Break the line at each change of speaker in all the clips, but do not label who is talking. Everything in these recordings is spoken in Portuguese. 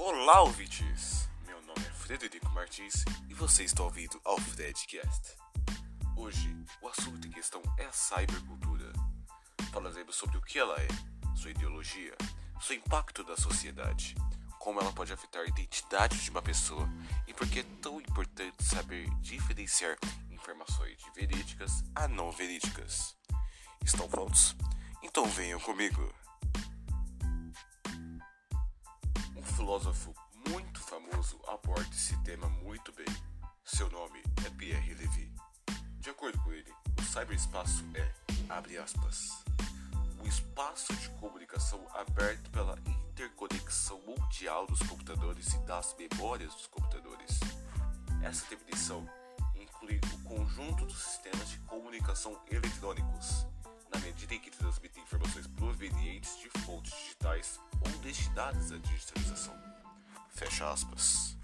Olá, ouvintes! Meu nome é Frederico Martins e você está ouvindo ao Fredcast. Hoje, o assunto em questão é a cybercultura. Falaremos sobre o que ela é, sua ideologia, seu impacto na sociedade, como ela pode afetar a identidade de uma pessoa e por que é tão importante saber diferenciar informações de verídicas a não verídicas. Estão prontos? Então venham comigo! Filósofo muito famoso aborda esse tema muito bem. Seu nome é Pierre Levy. De acordo com ele, o cyberespaço é, abre aspas, o espaço de comunicação aberto pela interconexão mundial dos computadores e das memórias dos computadores. Essa definição inclui o conjunto dos sistemas de comunicação eletrônicos, na medida em que transmitem informações provenientes de fontes digitais ou destinadas à digitalização. Fecha aspas.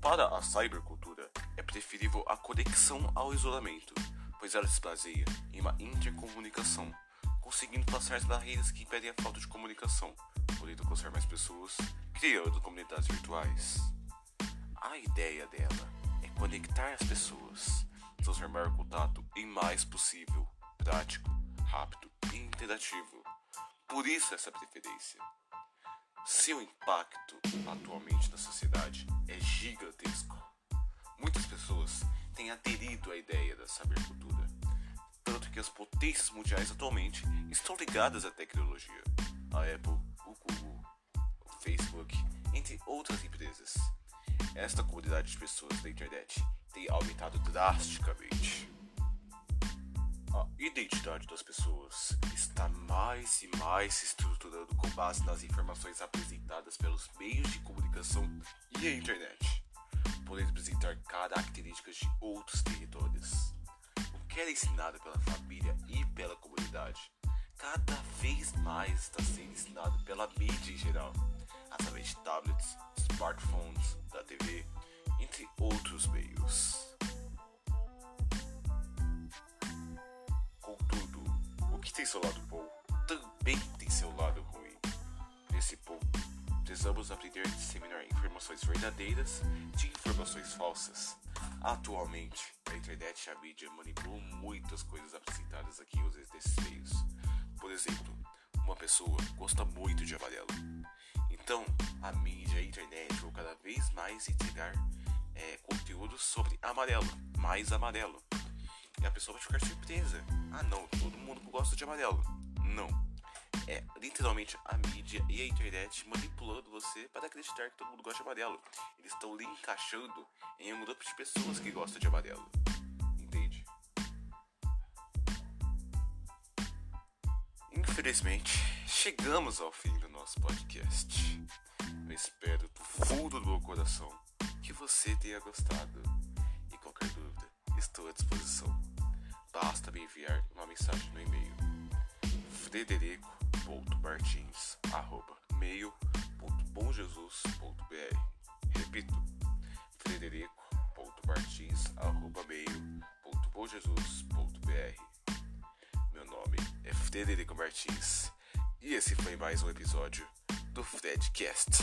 Para a cybercultura, é preferível a conexão ao isolamento, pois ela se baseia em uma intercomunicação, conseguindo passar as barreiras que impedem a falta de comunicação, podendo alcançar mais pessoas, criando comunidades virtuais. A ideia dela é conectar as pessoas, transformar o contato em mais possível, prático, rápido e interativo. Por isso essa preferência. Seu impacto atualmente na sociedade é gigantesco. Muitas pessoas têm aderido à ideia da cybercultura, tanto que as potências mundiais atualmente estão ligadas à tecnologia. A Apple, o Google, o Facebook, entre outras empresas. Esta comunidade de pessoas da internet tem aumentado drasticamente. A identidade das pessoas está mais e mais se estruturando com base nas informações apresentadas pelos meios de comunicação e a internet, podendo apresentar características de outros territórios. O que era ensinado pela família e pela comunidade, cada vez mais está sendo ensinado pela mídia em geral, através de tablets, smartphones, da TV, entre outros meios. Tem seu lado bom também tem seu lado ruim. Nesse ponto, precisamos aprender a disseminar informações verdadeiras de informações falsas. Atualmente, a internet e a mídia manipulam muitas coisas apresentadas aqui em desses meios. Por exemplo, uma pessoa gosta muito de amarelo. Então, a mídia e a internet vão cada vez mais entregar é, conteúdo sobre amarelo, mais amarelo. E a pessoa vai ficar surpresa. Ah não, todo mundo gosta de amarelo. Não. É literalmente a mídia e a internet manipulando você para acreditar que todo mundo gosta de amarelo. Eles estão lhe encaixando em um grupo de pessoas que gostam de amarelo. Entende? Infelizmente, chegamos ao fim do nosso podcast. Eu espero do fundo do meu coração que você tenha gostado. E qualquer dúvida, estou à disposição. Enviar uma mensagem no e-mail. frederico.martins.meio.bomjesus.br Repito, frederico.martins.meio.bomjesus.br Meu nome é Frederico Martins e esse foi mais um episódio do Fredcast.